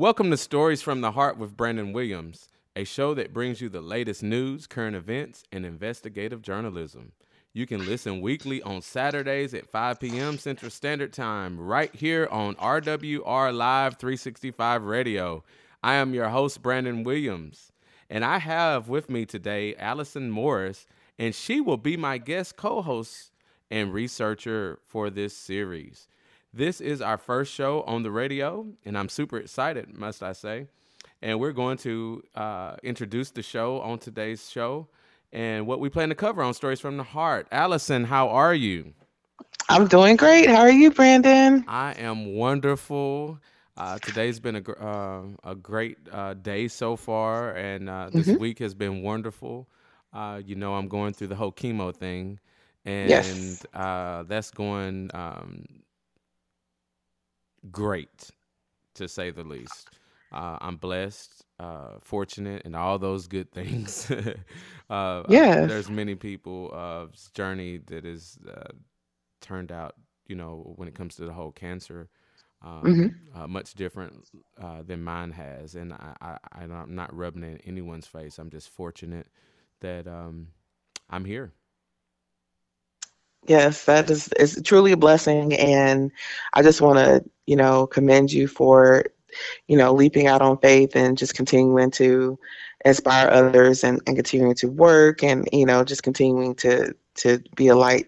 Welcome to Stories from the Heart with Brandon Williams, a show that brings you the latest news, current events, and investigative journalism. You can listen weekly on Saturdays at 5 p.m. Central Standard Time, right here on RWR Live 365 Radio. I am your host, Brandon Williams, and I have with me today Allison Morrison, and she will be my guest co host and researcher for this series. This is our first show on the radio, and I'm super excited, must I say. And we're going to uh, introduce the show on today's show and what we plan to cover on Stories from the Heart. Allison, how are you? I'm doing great. How are you, Brandon? I am wonderful. Uh, today's been a, uh, a great uh, day so far, and uh, this mm-hmm. week has been wonderful. Uh, you know, I'm going through the whole chemo thing, and yes. Uh, that's going um, great, to say the least. Uh, I'm blessed, uh, fortunate, and all those good things. uh, yeah, there's many people's uh, journey that is uh, turned out, you know, when it comes to the whole cancer, um, mm-hmm. uh, much different uh, than mine has. And I, I, I'm not rubbing it in anyone's face. I'm just fortunate that um, I'm here. Yes, that is is truly a blessing, and I just want to, you know, commend you for, you know, leaping out on faith and just continuing to inspire others and, and continuing to work and you know just continuing to to be a light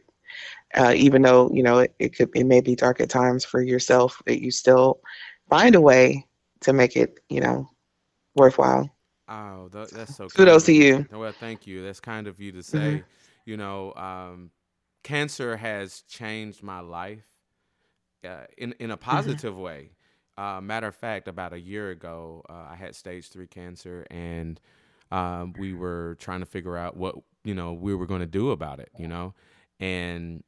uh, even though you know it, it could it may be dark at times for yourself that you still find a way to make it you know worthwhile. Oh that, that's so kudos to you. well thank you. That's kind of you to say mm-hmm. you know um, cancer has changed my life uh, in in a mm-hmm. positive mm-hmm. way. Uh, matter of fact, about a year ago, uh, I had stage three cancer, and um, we were trying to figure out what you know we were going to do about it. You know, and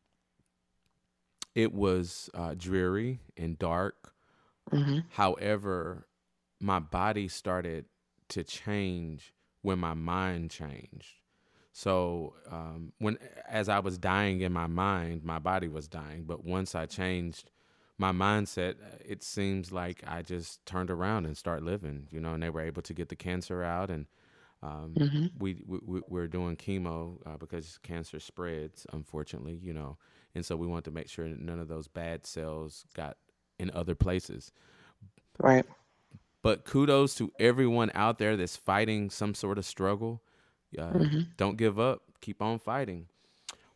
it was uh, dreary and dark. Mm-hmm. However, my body started to change when my mind changed. So um, when as I was dying in my mind, my body was dying. But once I changed my mindset, it seems like I just turned around and start living. You know, and they were able to get the cancer out, and um, mm-hmm. we, we we're doing chemo uh, because cancer spreads, unfortunately. You know, and so we want to make sure none of those bad cells got in other places. Right. But kudos to everyone out there that's fighting some sort of struggle uh, mm-hmm. Don't give up. Keep on fighting.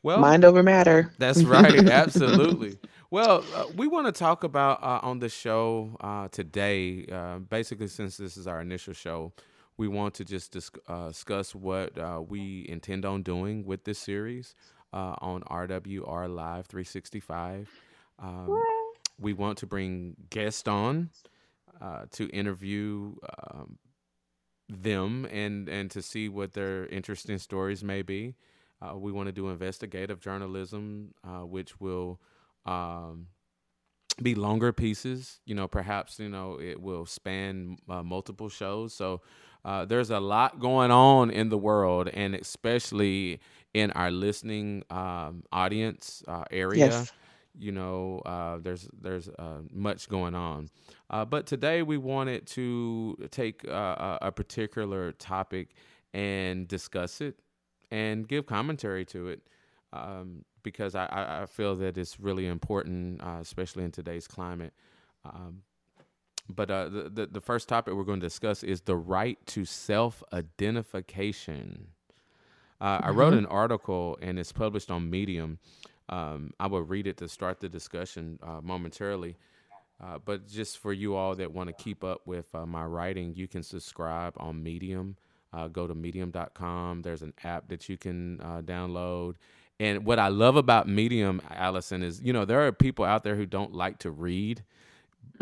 Well, mind over matter. That's right. Absolutely. Well, uh, we want to talk about uh, on the show uh, today. Uh, basically, since this is our initial show, we want to just dis- uh, discuss what we intend on doing with this series on RWR Live 365. Um, we want to bring guests on to interview um, them and and to see what their interesting stories may be. Uh, we want to do investigative journalism, uh, which will um, be longer pieces. You know, perhaps you know it will span uh, multiple shows. So uh, there's a lot going on in the world, and especially in our listening um, audience uh, area. Yes you know uh, there's there's uh, much going on uh, but today we wanted to take uh, a particular topic and discuss it and give commentary to it um, because I, I, feel that it's really important uh, especially in today's climate um, but uh, the, the, the first topic we're going to discuss is the right to self-identification mm-hmm. I wrote mm-hmm. an article and it's published on Medium um, I will read it to start the discussion uh, momentarily. Uh, but just for you all that want to keep up with uh, my writing, you can subscribe on Medium. Uh, go to medium.com. There's an app that you can uh, download. And what I love about Medium, Allison, is you know, there are people out there who don't like to read.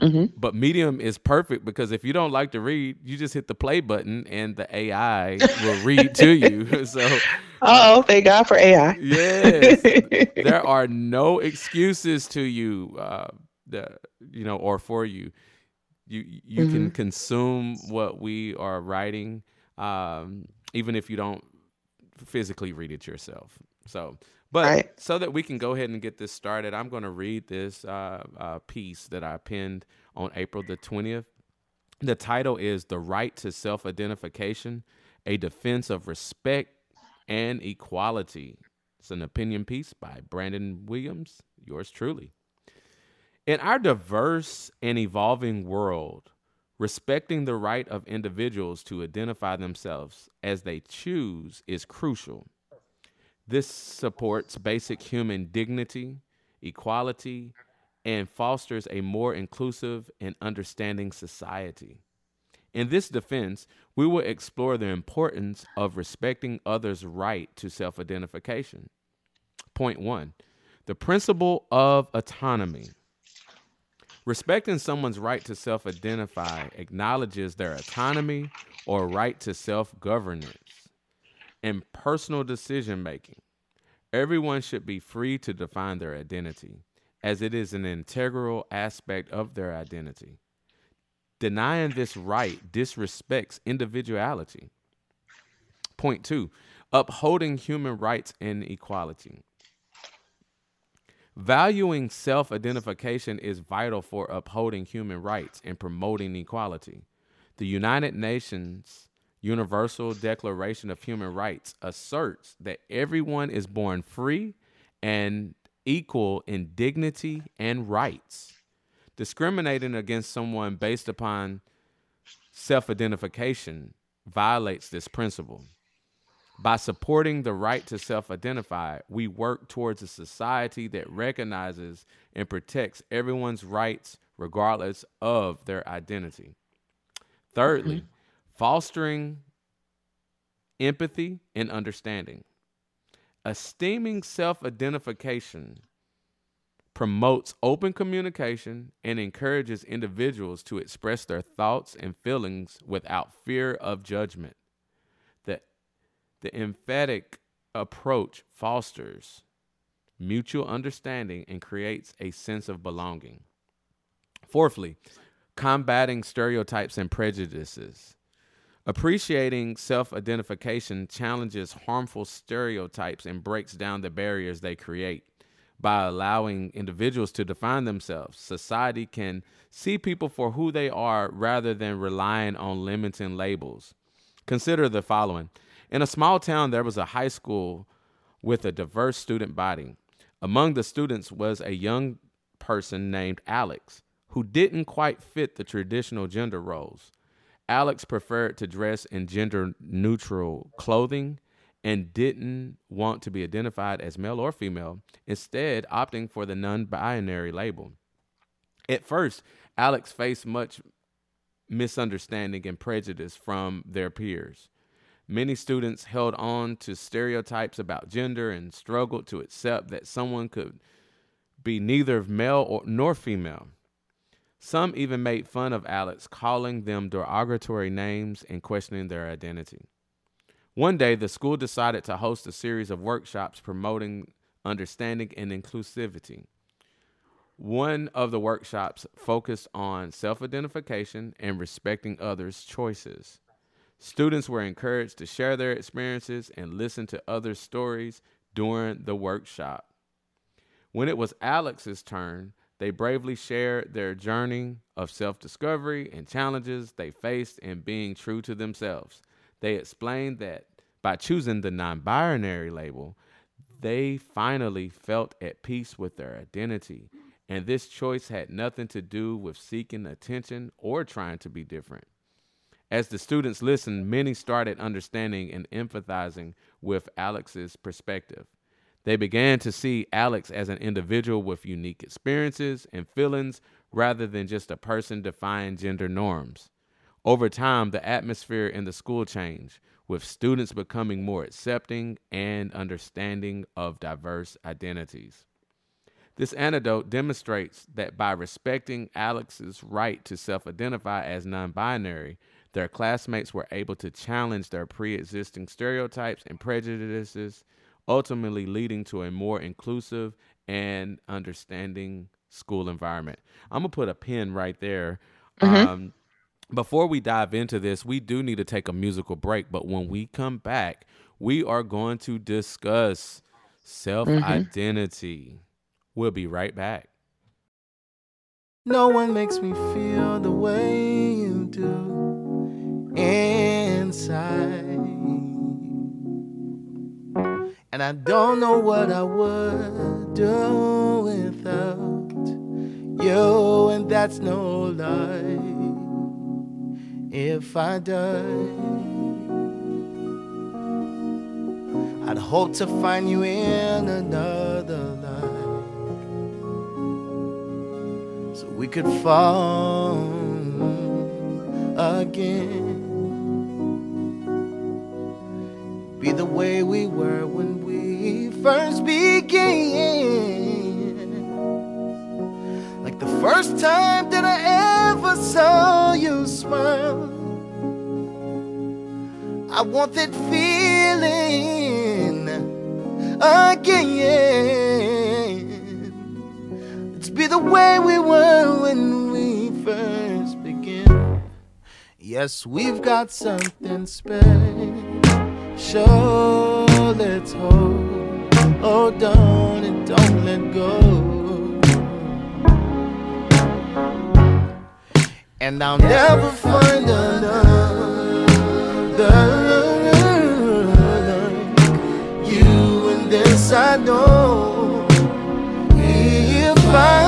Mm-hmm. But Medium is perfect because if you don't like to read, you just hit the play button and the AI will read to you. so, oh, thank God for AI. yes, there are no excuses to you, uh, the, you know, or for you. You you mm-hmm. can consume what we are writing, um, even if you don't physically read it yourself. So but right. so that we can go ahead and get this started, I'm going to read this uh, uh, piece that I penned on April the 20th. The title is The Right to Self Identification A Defense of Respect and Equality. It's an opinion piece by Brandon Williams, yours truly. In our diverse and evolving world, respecting the right of individuals to identify themselves as they choose is crucial. This supports basic human dignity, equality, and fosters a more inclusive and understanding society. In this defense, we will explore the importance of respecting others' right to self identification. Point one the principle of autonomy. Respecting someone's right to self identify acknowledges their autonomy or right to self governance and personal decision making. Everyone should be free to define their identity, as it is an integral aspect of their identity. Denying this right disrespects individuality. Point two, upholding human rights and equality. Valuing self identification is vital for upholding human rights and promoting equality. The United Nations Universal Declaration of Human Rights asserts that everyone is born free and equal in dignity and rights. Discriminating against someone based upon self identification violates this principle. By supporting the right to self identify, we work towards a society that recognizes and protects everyone's rights regardless of their identity. Thirdly, mm-hmm. Fostering empathy and understanding. Esteeming self identification promotes open communication and encourages individuals to express their thoughts and feelings without fear of judgment. The emphatic approach fosters mutual understanding and creates a sense of belonging. Fourthly, combating stereotypes and prejudices. Appreciating self identification challenges harmful stereotypes and breaks down the barriers they create. By allowing individuals to define themselves, society can see people for who they are rather than relying on limiting labels. Consider the following in a small town, there was a high school with a diverse student body. Among the students was a young person named Alex who didn't quite fit the traditional gender roles. Alex preferred to dress in gender neutral clothing and didn't want to be identified as male or female, instead, opting for the non binary label. At first, Alex faced much misunderstanding and prejudice from their peers. Many students held on to stereotypes about gender and struggled to accept that someone could be neither male or, nor female. Some even made fun of Alex, calling them derogatory names and questioning their identity. One day, the school decided to host a series of workshops promoting understanding and inclusivity. One of the workshops focused on self identification and respecting others' choices. Students were encouraged to share their experiences and listen to others' stories during the workshop. When it was Alex's turn, they bravely shared their journey of self discovery and challenges they faced in being true to themselves. They explained that by choosing the non binary label, they finally felt at peace with their identity. And this choice had nothing to do with seeking attention or trying to be different. As the students listened, many started understanding and empathizing with Alex's perspective. They began to see Alex as an individual with unique experiences and feelings rather than just a person defying gender norms. Over time, the atmosphere in the school changed, with students becoming more accepting and understanding of diverse identities. This anecdote demonstrates that by respecting Alex's right to self identify as non binary, their classmates were able to challenge their pre existing stereotypes and prejudices, ultimately leading to a more inclusive and understanding school environment. I'm going to put a pin right there. Mm-hmm. Um, before we dive into this, we do need to take a musical break. But when we come back, we are going to discuss self identity. Mm-hmm. We'll be right back. No one makes me feel the way you do inside. And I don't know what I would do without you, and that's no lie. If I die, I'd hope to find you in another life so we could fall again. Be the way we were when first began. Like the first time that I ever saw you smile. I want that feeling again. Let's be the way we were when we first began. Yes, we've got something special. Let's hold, Oh, hold on and don't let go. And I'll never find another you, and this I know. If I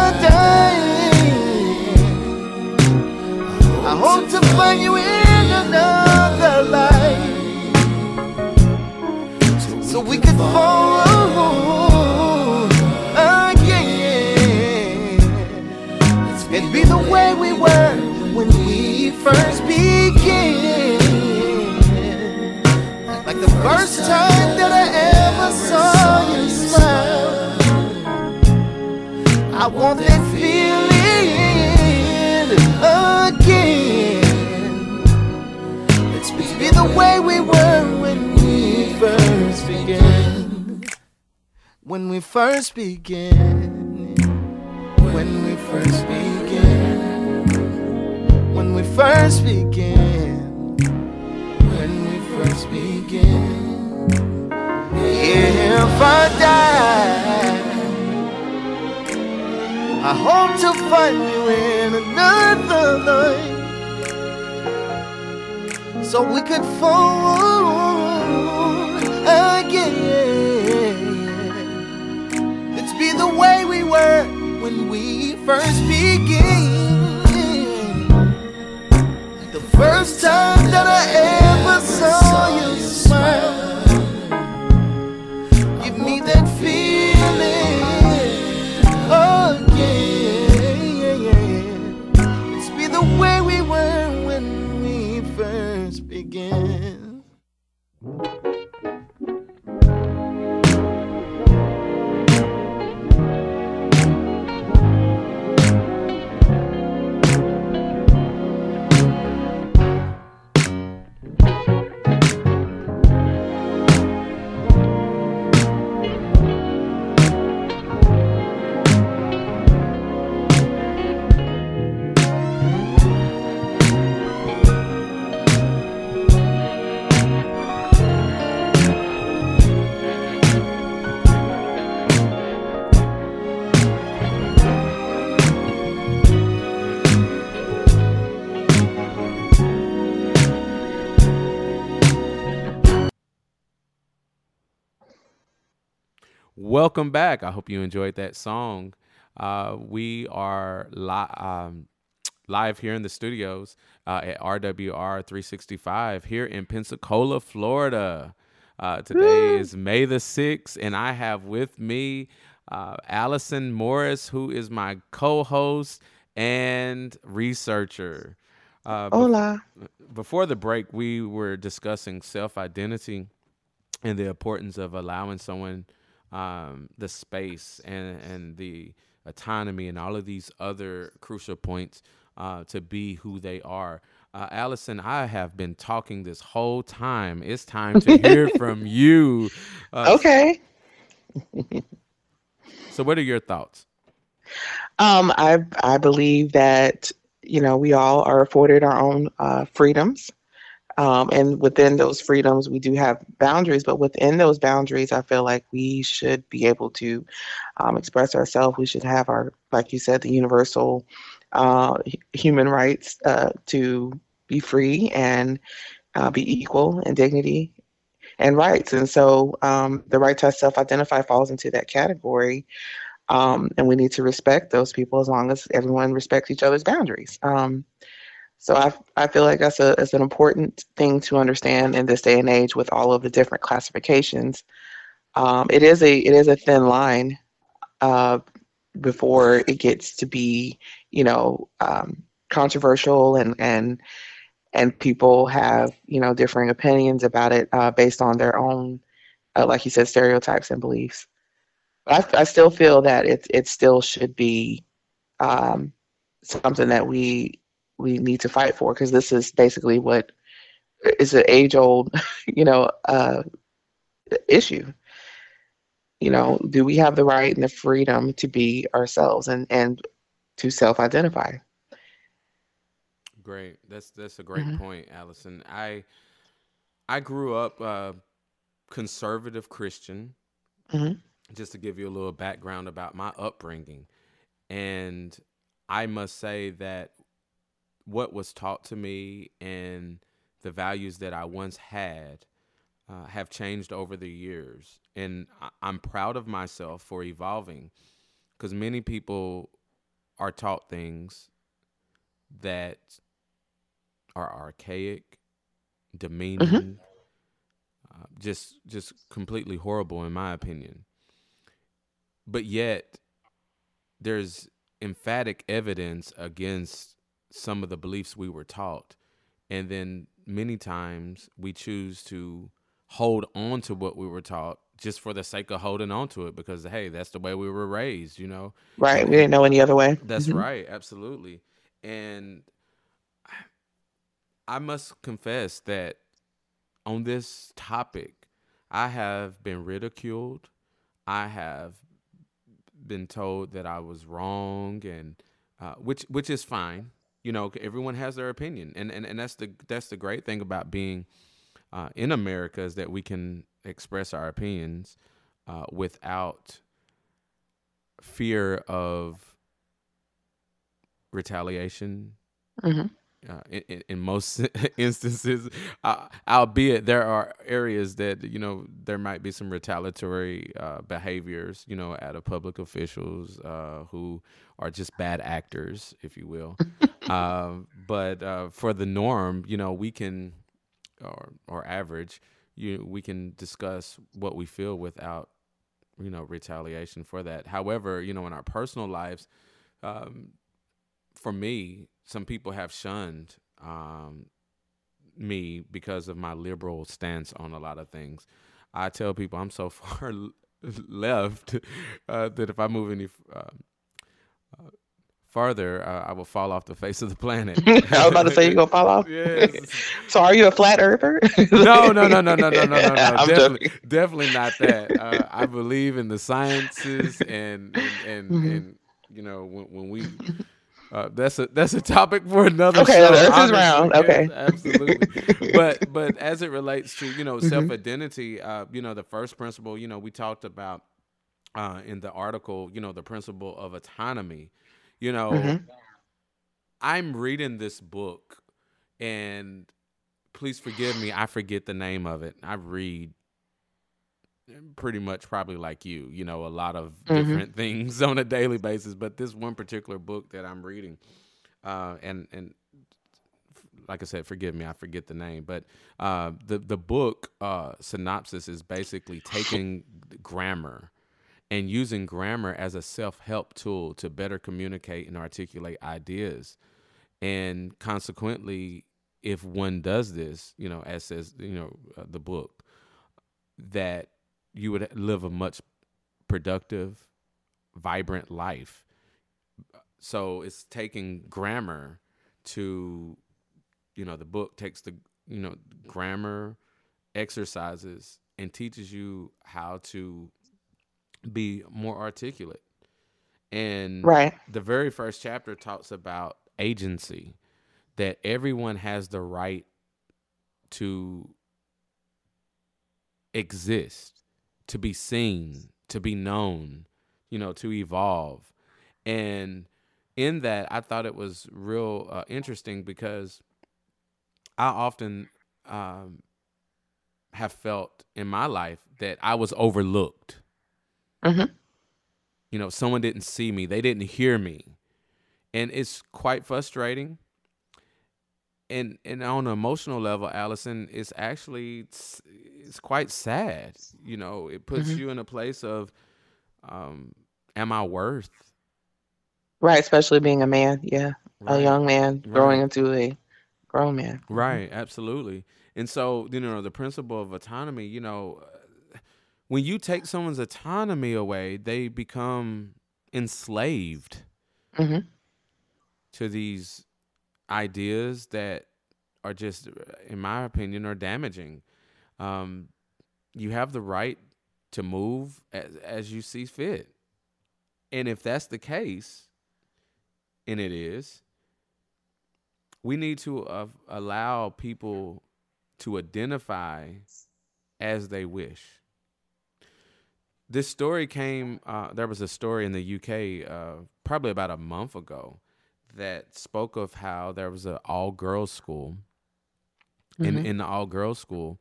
we first began. When we first began. When we first began. When we first began. If I die. I hope to find you in another life so we could fall again. The way we were when we first began. Welcome back. I hope you enjoyed that song. Uh, we are li- um, live here in the studios uh, at RWR 365 here in Pensacola, Florida. Uh, today is May the 6th, and I have with me uh, Allison Morrison, who is my co host and researcher. Uh, Hola. before the break, we were discussing self identity and the importance of allowing someone um, the space and, and the autonomy and all of these other crucial points uh, to be who they are. Uh, Allison, I have been talking this whole time. It's time to hear from you. Uh, Okay. So, what are your thoughts? Um, I I believe that you know we all are afforded our own uh, freedoms, um, and within those freedoms we do have boundaries. But within those boundaries, I feel like we should be able to um, express ourselves. We should have our, like you said, the universal uh, human rights uh, to be free and uh, be equal in dignity and rights. And so um, the right to self-identify falls into that category. Um, and we need to respect those people as long as everyone respects each other's boundaries. Um, so I, I feel like that's a that's an important thing to understand in this day and age with all of the different classifications. Um, it is a it is a thin line uh, before it gets to be you know um, controversial and and and people have you know differing opinions about it uh, based on their own uh, like you said stereotypes and beliefs. But I, I still feel that it it still should be um, something that we we need to fight for because this is basically what is an age old, you know, uh, issue. You know, do we have the right and the freedom to be ourselves and and to self identify? Great. That's that's a great mm-hmm. point, Allison. I I grew up uh, conservative Christian. Mm-hmm. Just to give you a little background about my upbringing, and I must say that what was taught to me and the values that I once had uh, have changed over the years. And I- I'm proud of myself for evolving because many people are taught things that are archaic, demeaning, mm-hmm. uh, just just completely horrible in my opinion. But yet, there's emphatic evidence against some of the beliefs we were taught. And then many times we choose to hold on to what we were taught just for the sake of holding on to it because hey, that's the way we were raised, you know. Right. we didn't know any other way. That's mm-hmm. right, absolutely. And I must confess that on this topic, I have been ridiculed. I have been told that I was wrong and uh, which which is fine you know everyone has their opinion and and, and that's the that's the great thing about being uh, in america is that we can express our opinions uh, without fear of retaliation mm-hmm. Uh, in, in, most instances, uh, albeit there are areas that you know there might be some retaliatory uh, behaviors, you know, out of public officials uh, who are just bad actors, if you will. Um, but uh, for the norm, you know, we can, or or average, you we can discuss what we feel without, you know, retaliation for that. However, you know, in our personal lives, um, for me, some people have shunned um, me because of my liberal stance on a lot of things. I tell people I'm so far left uh, that if I move any uh, uh, farther, uh, I will fall off the face of the planet. I was about to say you're gonna fall off. Yes. so are you a flat earther? no, no, no, no, no, no, no, no. Definitely, definitely, not that. Uh, I believe in the sciences and and and, mm-hmm. and you know when, when we. Uh, that's a that's a topic for another. Okay, show, is round. Okay, absolutely. but but as it relates to you know mm-hmm. self identity, uh, you know the first principle you know we talked about uh, in the article, you know the principle of autonomy, you know, mm-hmm. I'm reading this book, and please forgive me, I forget the name of it. I read pretty much probably like you, you know, a lot of mm-hmm. different things on a daily basis. But this one particular book that I'm reading, uh, and and like I said, forgive me, I forget the name, but uh, the the book uh, synopsis is basically taking grammar and using grammar as a self help tool to better communicate and articulate ideas, and consequently, if one does this, you know, as says you know uh, the book, that you would live a much productive, vibrant life. So it's taking grammar to, you know, the book takes the, you know, grammar exercises and teaches you how to be more articulate. And right. the very first chapter talks about agency, that everyone has the right to exist to be seen, to be known, you know, to evolve. And in that, I thought it was real uh, interesting because I often um, have felt in my life that I was overlooked. Mhm. You know, someone didn't see me, they didn't hear me, and it's quite frustrating. And and on an emotional level, Allison, it's actually it's, it's quite sad. You know, it puts Mhm. you in a place of, um, am I worth? Right, especially being a man. Yeah, a young man growing Right. into a grown man. Mhm. Right, absolutely. And so, you know, the principle of autonomy, you know, when you take someone's autonomy away, they become enslaved Mhm. to these ideas that are just, in my opinion, are damaging. Um, you have the right to move as, as you see fit. And if that's the case, and it is, we need to uh, allow people to identify as they wish. This story came, uh, there was a story in the UK uh, probably about a month ago that spoke of how there was an all girls school. In, Mhm. in the all girls school,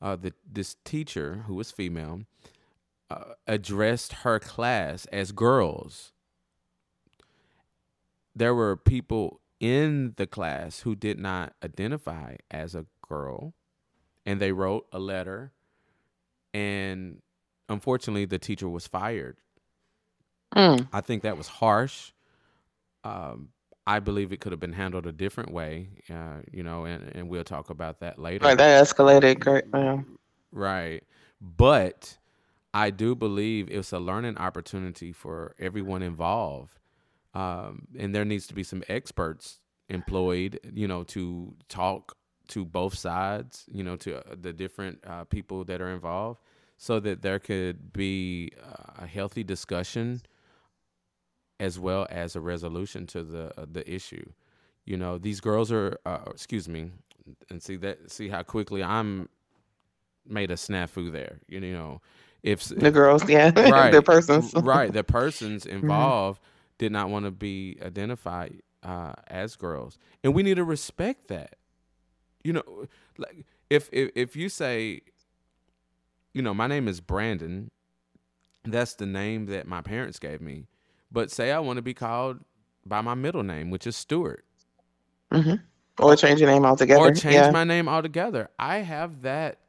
uh, the, this teacher, who was female, uh, addressed her class as girls. There were people in the class who did not identify as a girl, and they wrote a letter, and unfortunately, the teacher was fired. Mm. I think that was harsh. Um, I believe it could have been handled a different way, uh, you know, and, and we'll talk about that later. Right, that escalated. Great. Yeah. Right. But I do believe it's a learning opportunity for everyone involved. Um, and there needs to be some experts employed, you know, to talk to both sides, you know, to uh, the different uh, people that are involved so that there could be uh, a healthy discussion as well as a resolution to the uh, the issue. You know, these girls are uh, excuse me, and see that see how quickly I'm made a snafu there. You know, if The girls, yeah, right, the persons. right, the persons involved did not want to be identified uh, as girls, and we need to respect that. You know, like if if if you say, you know, my name is Brandon, that's the name that my parents gave me, but say I want to be called by my middle name, which is Stewart hmm Or change your name altogether. or change yeah. my name altogether. I have that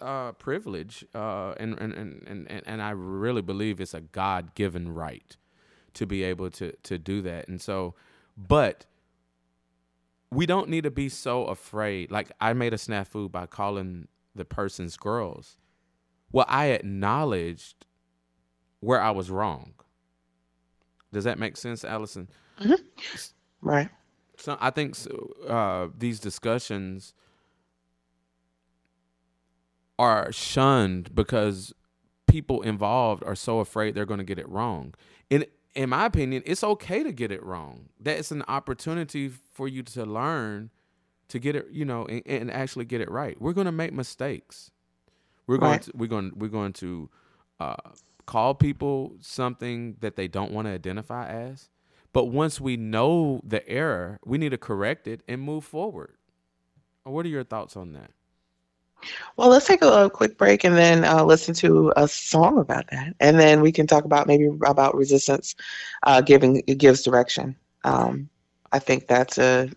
uh, privilege, uh, and, and, and, and, and I really believe it's a God given right to be able to, to do that. And so, but we don't need to be so afraid. Like I made a snafu by calling the person's girls. Well, I acknowledged where I was wrong. Does that make sense, Allison? Right. So I think uh, these discussions are shunned because people involved are so afraid they're going to get it wrong. In in my opinion, it's okay to get it wrong. That's an opportunity for you to learn to get it, you know, and, and actually get it right. We're going to make mistakes. We're going Right. to we're going we're going to uh, call people something that they don't want to identify as. But once we know the error, we need to correct it and move forward. What are your thoughts on that? Well, let's take a, a quick break and then uh, listen to a song about that, and then we can talk about maybe about resistance, uh, giving it gives direction. Um, I think that's a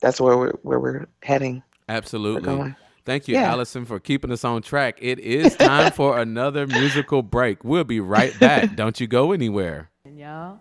that's where we're where we're heading. Absolutely. Going. Thank you, Yeah. Allison, for keeping us on track. It is time for another musical break. We'll be right back. Don't you go anywhere. And y'all.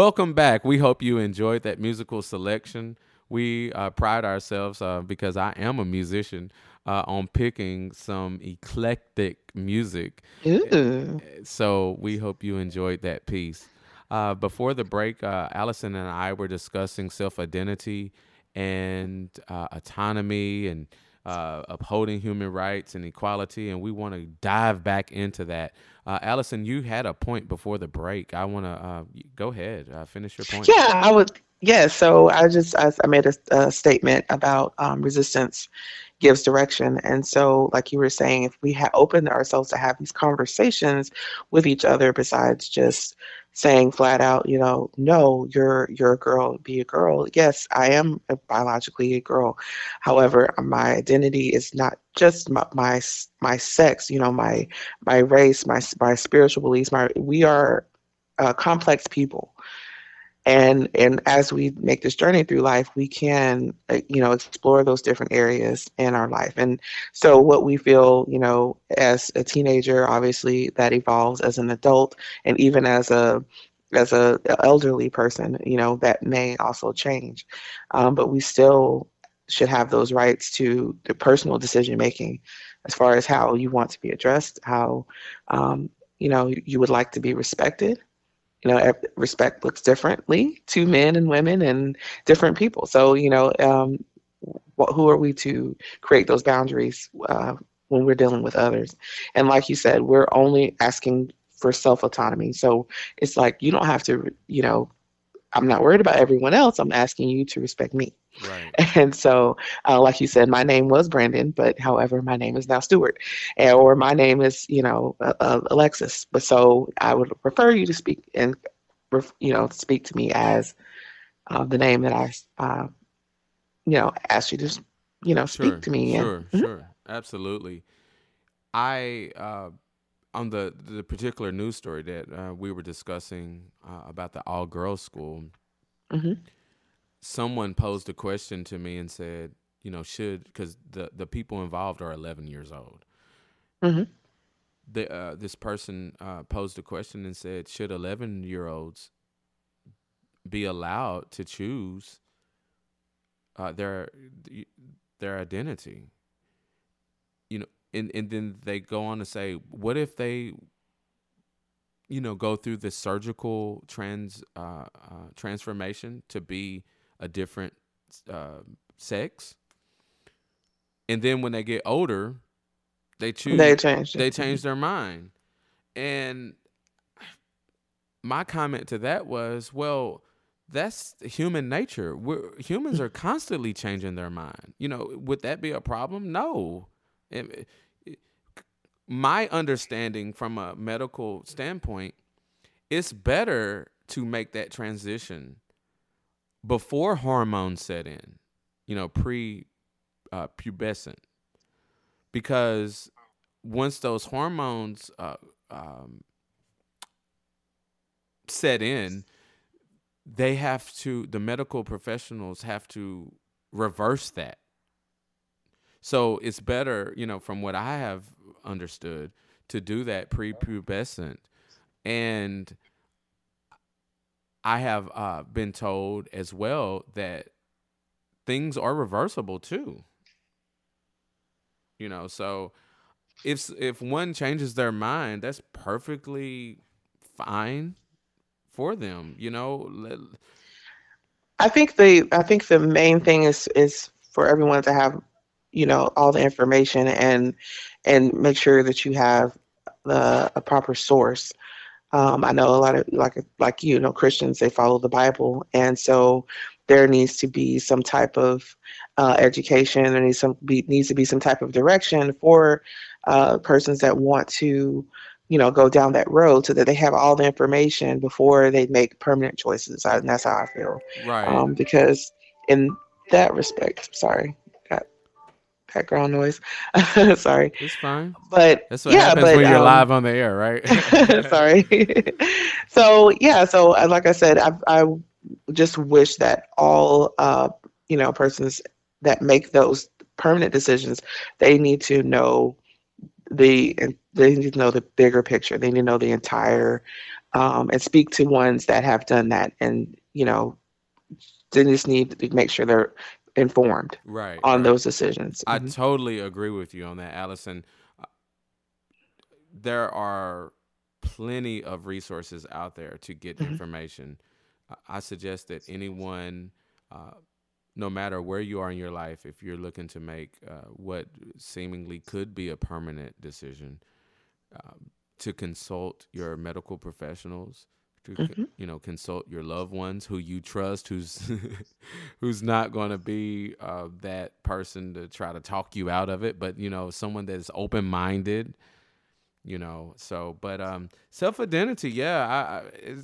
Welcome back. We hope you enjoyed that musical selection. We uh, pride ourselves uh, because I am a musician uh, on picking some eclectic music. Ooh. So we hope you enjoyed that piece. Uh, before the break, uh, Allison and I were discussing self identity and uh, autonomy and uh, upholding human rights and equality, and we want to dive back into that. Uh, Allison, you had a point before the break. I want to uh, go ahead, uh, finish your point. Yeah, I would. Yeah, so I just I, I made a, a statement about um, resistance gives direction, and so like you were saying, if we ha- open ourselves to have these conversations with each other, besides just saying flat out, you know, no, you're you're a girl, be a girl. Yes, I am biologically a girl. However, my identity is not just my my, my sex, you know, my my race, my my spiritual beliefs. My we are uh, complex people and and as we make this journey through life we can uh, you know explore those different areas in our life. And so what we feel you know as a teenager obviously that evolves as an adult and even as a as a elderly person you know that may also change. Um, but we still should have those rights to the personal decision making as far as how you want to be addressed how um, you know you would like to be respected you know respect looks differently to men and women and different people. So you know um, wh- who are we to create those boundaries uh, when we're dealing with others? And like you said we're only asking for self autonomy so it's like you don't have to you know i'm not worried about everyone else i'm asking you to respect me Right. and so, uh, like you said, my name was Brandon, but however, my name is now Stewart, and, or my name is, you know, uh, uh, Alexis. But so I would prefer you to speak and, ref- you know, speak to me as uh, the name that I, uh, you know, asked you to, you know, speak Sure, to me. And, sure, Mhm. sure. Absolutely. I uh, on the the particular news story that uh, we were discussing uh, about the all girls school. Mhm. Someone posed a question to me and said, you know, should because the the people involved are 11 years old. Mhm. The uh, this person uh, posed a question and said, should 11 year olds be allowed to choose uh, their their identity? And and then they go on to say what if they you know go through the surgical trans uh, uh transformation to be a different uh sex? And then when they get older they choose They changed. it. they change their mind. And my comment to that was well that's human nature. We're, humans are constantly changing their mind. You know would that be a problem? No It- it- my understanding from a medical standpoint it's better to make that transition before hormones set in you know pre uh, pubescent because once those hormones uh, um, set in, they have to, the medical professionals have to reverse that. So it's better, you know, from what I have understood, to do that prepubescent. And I have uh, been told as well that things are reversible too. You know, so if if one changes their mind, that's perfectly fine for them. You know, I think the I think the main thing is is for everyone to have, you know, all the information and and make sure that you have the a proper source. Um, I know a lot of like like you know Christians they follow the Bible, and so there needs to be some type of uh, education. There needs some be, needs to be some type of direction for uh, persons that want to, you know, go down that road, so that they have all the information before they make permanent choices. I, and that's how I feel right? um, because in that respect, sorry, background noise. sorry, it's fine. but That's what yeah, happens but when you're um, live on the air, right? sorry. so yeah, so uh, like I said, I I just wish that all uh, you know persons that make those permanent decisions, they need to know the and they need to know the bigger picture. They need to know the entire um, and speak to ones that have done that, and you know, they just need to make sure they're informed right on right. those decisions. I Mhm. totally agree with you on that, Allison. Uh, There are plenty of resources out there to get Mhm. information. I- I suggest that anyone, uh, no matter where you are in your life, if you're looking to make uh, what seemingly could be a permanent decision, um, to consult your medical professionals, to Mhm. you know consult your loved ones who you trust, who's who's not going to be uh, that person to try to talk you out of it, but you know someone that's open minded. You know, so but um, self identity, yeah, I. I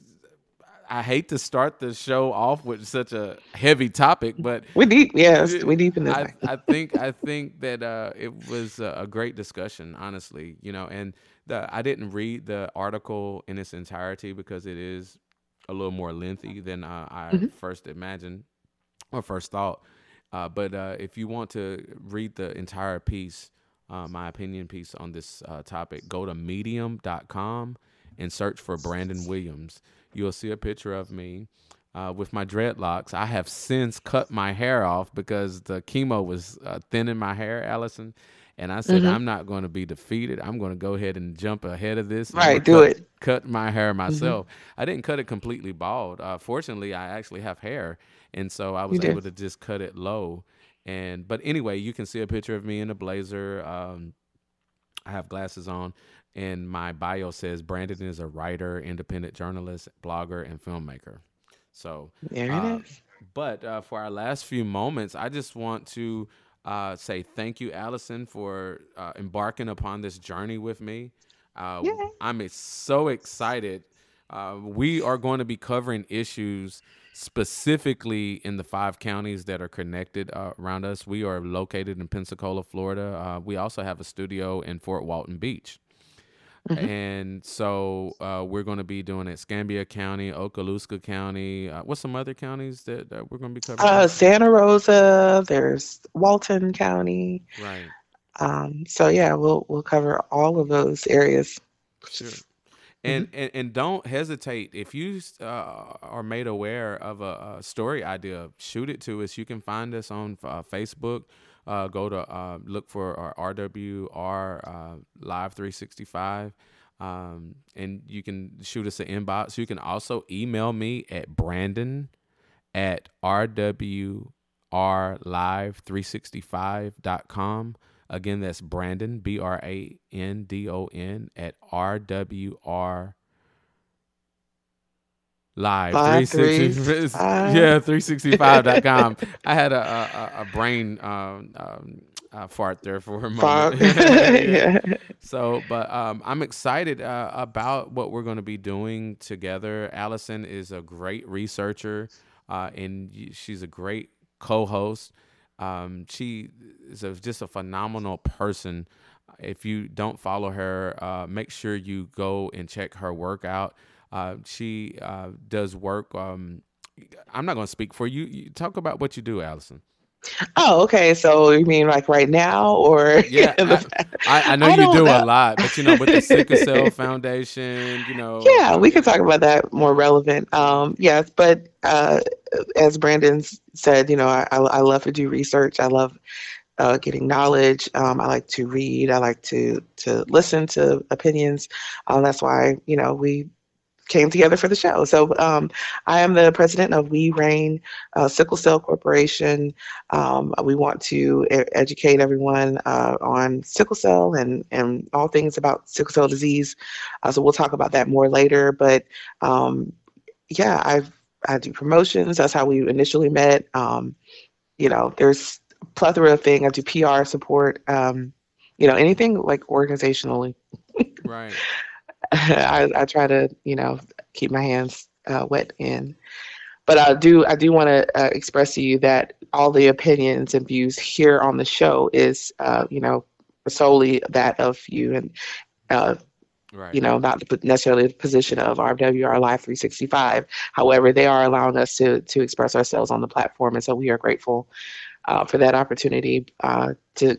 I hate to start the show off with such a heavy topic, but We deep, yes, we deep in this. I. I think I think that uh, it was a great discussion, honestly. You know, and the, I didn't read the article in its entirety because it is a little more lengthy than uh, I Mhm. first imagined or first thought. Uh, but uh, if you want to read the entire piece, uh, my opinion piece on this uh, topic, go to medium.com and search for Brandon Williams. You'll see a picture of me uh, with my dreadlocks. I have since cut my hair off because the chemo was uh, thinning my hair, Allison. And I said, Mhm. I'm not going to be defeated. I'm going to go ahead and jump ahead of this. Right, do gonna it. cut, Cut my hair myself. I didn't cut it completely bald. Uh, fortunately, I actually have hair, and so I was able to just cut it low. And but anyway, you can see a picture of me in a blazer. Um, I have glasses on, and my bio says Brandon is a writer, independent journalist, blogger, and filmmaker. So, There uh, it is. but uh, for our last few moments, I just want to uh, say thank you, Allison, for uh, embarking upon this journey with me. Uh, I'm so excited. Uh, we are going to be covering issues specifically in the five counties that are connected uh, around us. We are located in Pensacola, Florida. Uh, we also have a studio in Fort Walton Beach. Mhm. And so uh, we're going to be doing it Escambia County, Okaloosa County. Uh, what's some other counties that, that we're going to be covering? Uh, Santa Rosa. There's Walton County. right. Um, so yeah, we'll we'll cover all of those areas. Sure. And, and and don't hesitate if you uh, are made aware of a, a story idea, shoot it to us. You can find us on uh, Facebook. Uh, go to uh, look for our RWR uh, Live 365, um, and you can shoot us an inbox. You can also email me at Brandon at RWRLive365.com. Again, that's Brandon, B R A N D O N, at RWR Live, Live 360, 365. yeah, 365.com. I had a, a, a- brain um, um, uh, fart there for a moment. yeah. So, but um, I'm excited uh, about what we're going to be doing together. Allison is a great researcher, uh, and she's a great co-host. Um, she is a, just a phenomenal person. If you don't follow her, uh, make sure you go and check her work out. Uh, she uh, does work. Um, I'm not going to speak for you. you. Talk about what you do, Allison. Oh, okay. So you mean like right now, or Yeah, past? I, I know I you don't know. a lot, but you know, with the Sickle Cell Foundation, you know. Yeah, we can talk about that more relevant. Um, yes, but uh, as Brandon said, you know, I, I I love to do research. I love uh, getting knowledge. Um, I like to read. I like to to listen to opinions. Um, that's why you know we came together for the show. So um, I am the president of We Reign uh, Sickle Cell Corporation. Um, we want to e- educate everyone uh, on sickle cell and and all things about sickle cell disease. Uh, so we'll talk about that more later. But um, yeah, I've I do promotions. That's how we initially met. Um, you know, there's a plethora of things. I do PR support. Um, you know, anything like organizationally. Right. I, I try to, you know, keep my hands uh, wet in. But I do, I do want to uh, express to you that all the opinions and views here on the show is, uh, you know, solely that of you, and uh, Right. you know, not necessarily the position of RWR Live 365. However, they are allowing us to to express ourselves on the platform, and so we are grateful uh, for that opportunity uh, to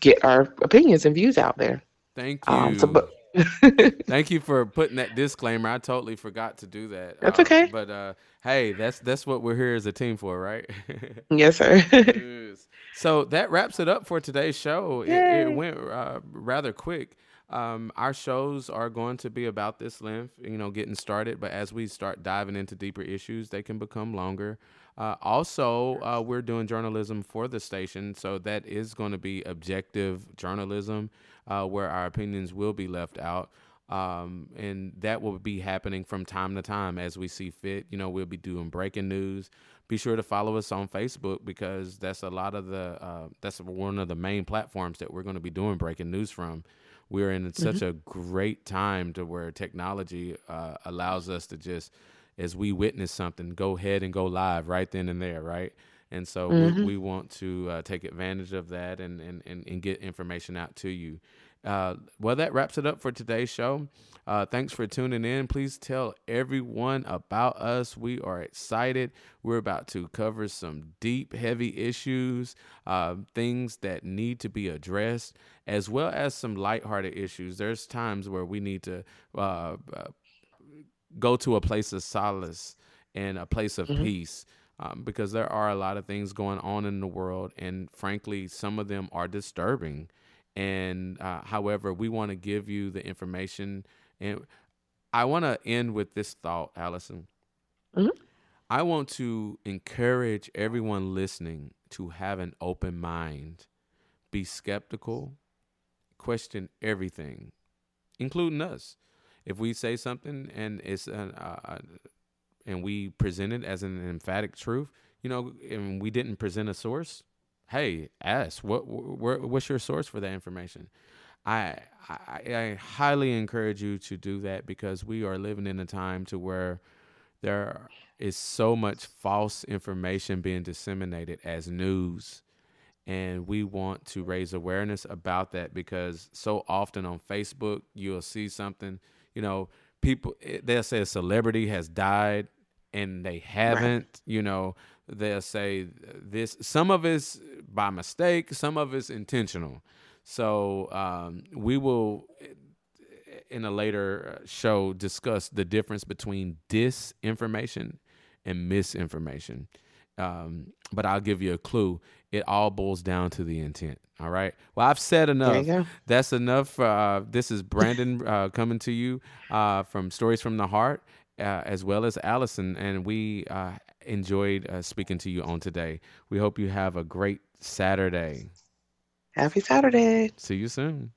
get our opinions and views out there. Thank you. Um, so, but Thank you for putting that disclaimer. I totally forgot to do that. That's Uh, okay. but uh, hey, that's that's what we're here as a team for, right? Yes, sir. Yes. So that wraps it up for today's show. It, it went uh, rather quick. Um, our shows are going to be about this length, you know, getting started. But as we start diving into deeper issues, they can become longer. Uh, also, uh, we're doing journalism for the station, so that is going to be objective journalism, uh, where our opinions will be left out. Um, and that will be happening from time to time as we see fit. You know, we'll be doing breaking news. Be sure to follow us on Facebook because that's a lot of the uh, that's one of the main platforms that we're going to be doing breaking news from. We're in such a great time to where technology uh, allows us to just, as we witness something, go ahead and go live right then and there, right? And so we, we want to uh, take advantage of that and, and, and, and get information out to you. Uh, well, that wraps it up for today's show. Uh, thanks for tuning in. Please tell everyone about us. We are excited. We're about to cover some deep, heavy issues, uh, things that need to be addressed, as well as some lighthearted issues. There's times where we need to uh, uh, go to a place of solace and a place of peace um, because there are a lot of things going on in the world and frankly some of them are disturbing. And uh, however we want to give you the information and i want to end with this thought allison. Mhm. i want to encourage everyone listening to have an open mind be skeptical question everything including us. If we say something and it's an, uh, and we present it as an emphatic truth, you know, and we didn't present a source, hey, ask what wh- what's your source for that information. I, I I highly encourage you to do that because we are living in a time to where there is so much false information being disseminated as news and we want to raise awareness about that because so often on Facebook you'll see something, you know, people eh, they'll say a celebrity has died and they haven't, you know, they'll say this some of it's by mistake, some of it's intentional. So um, we will in a later uh, show discuss the difference between disinformation and misinformation. Um, but I'll give you a clue. It all boils down to the intent. All right. Well, I've said There you enough. go. That's enough. Uh, this is Brandon uh, coming to you uh, from Stories from the Heart, uh, as well as Allison, and we uh, enjoyed uh, speaking to you on today. We hope you have a great Saturday. Happy Saturday. See you soon.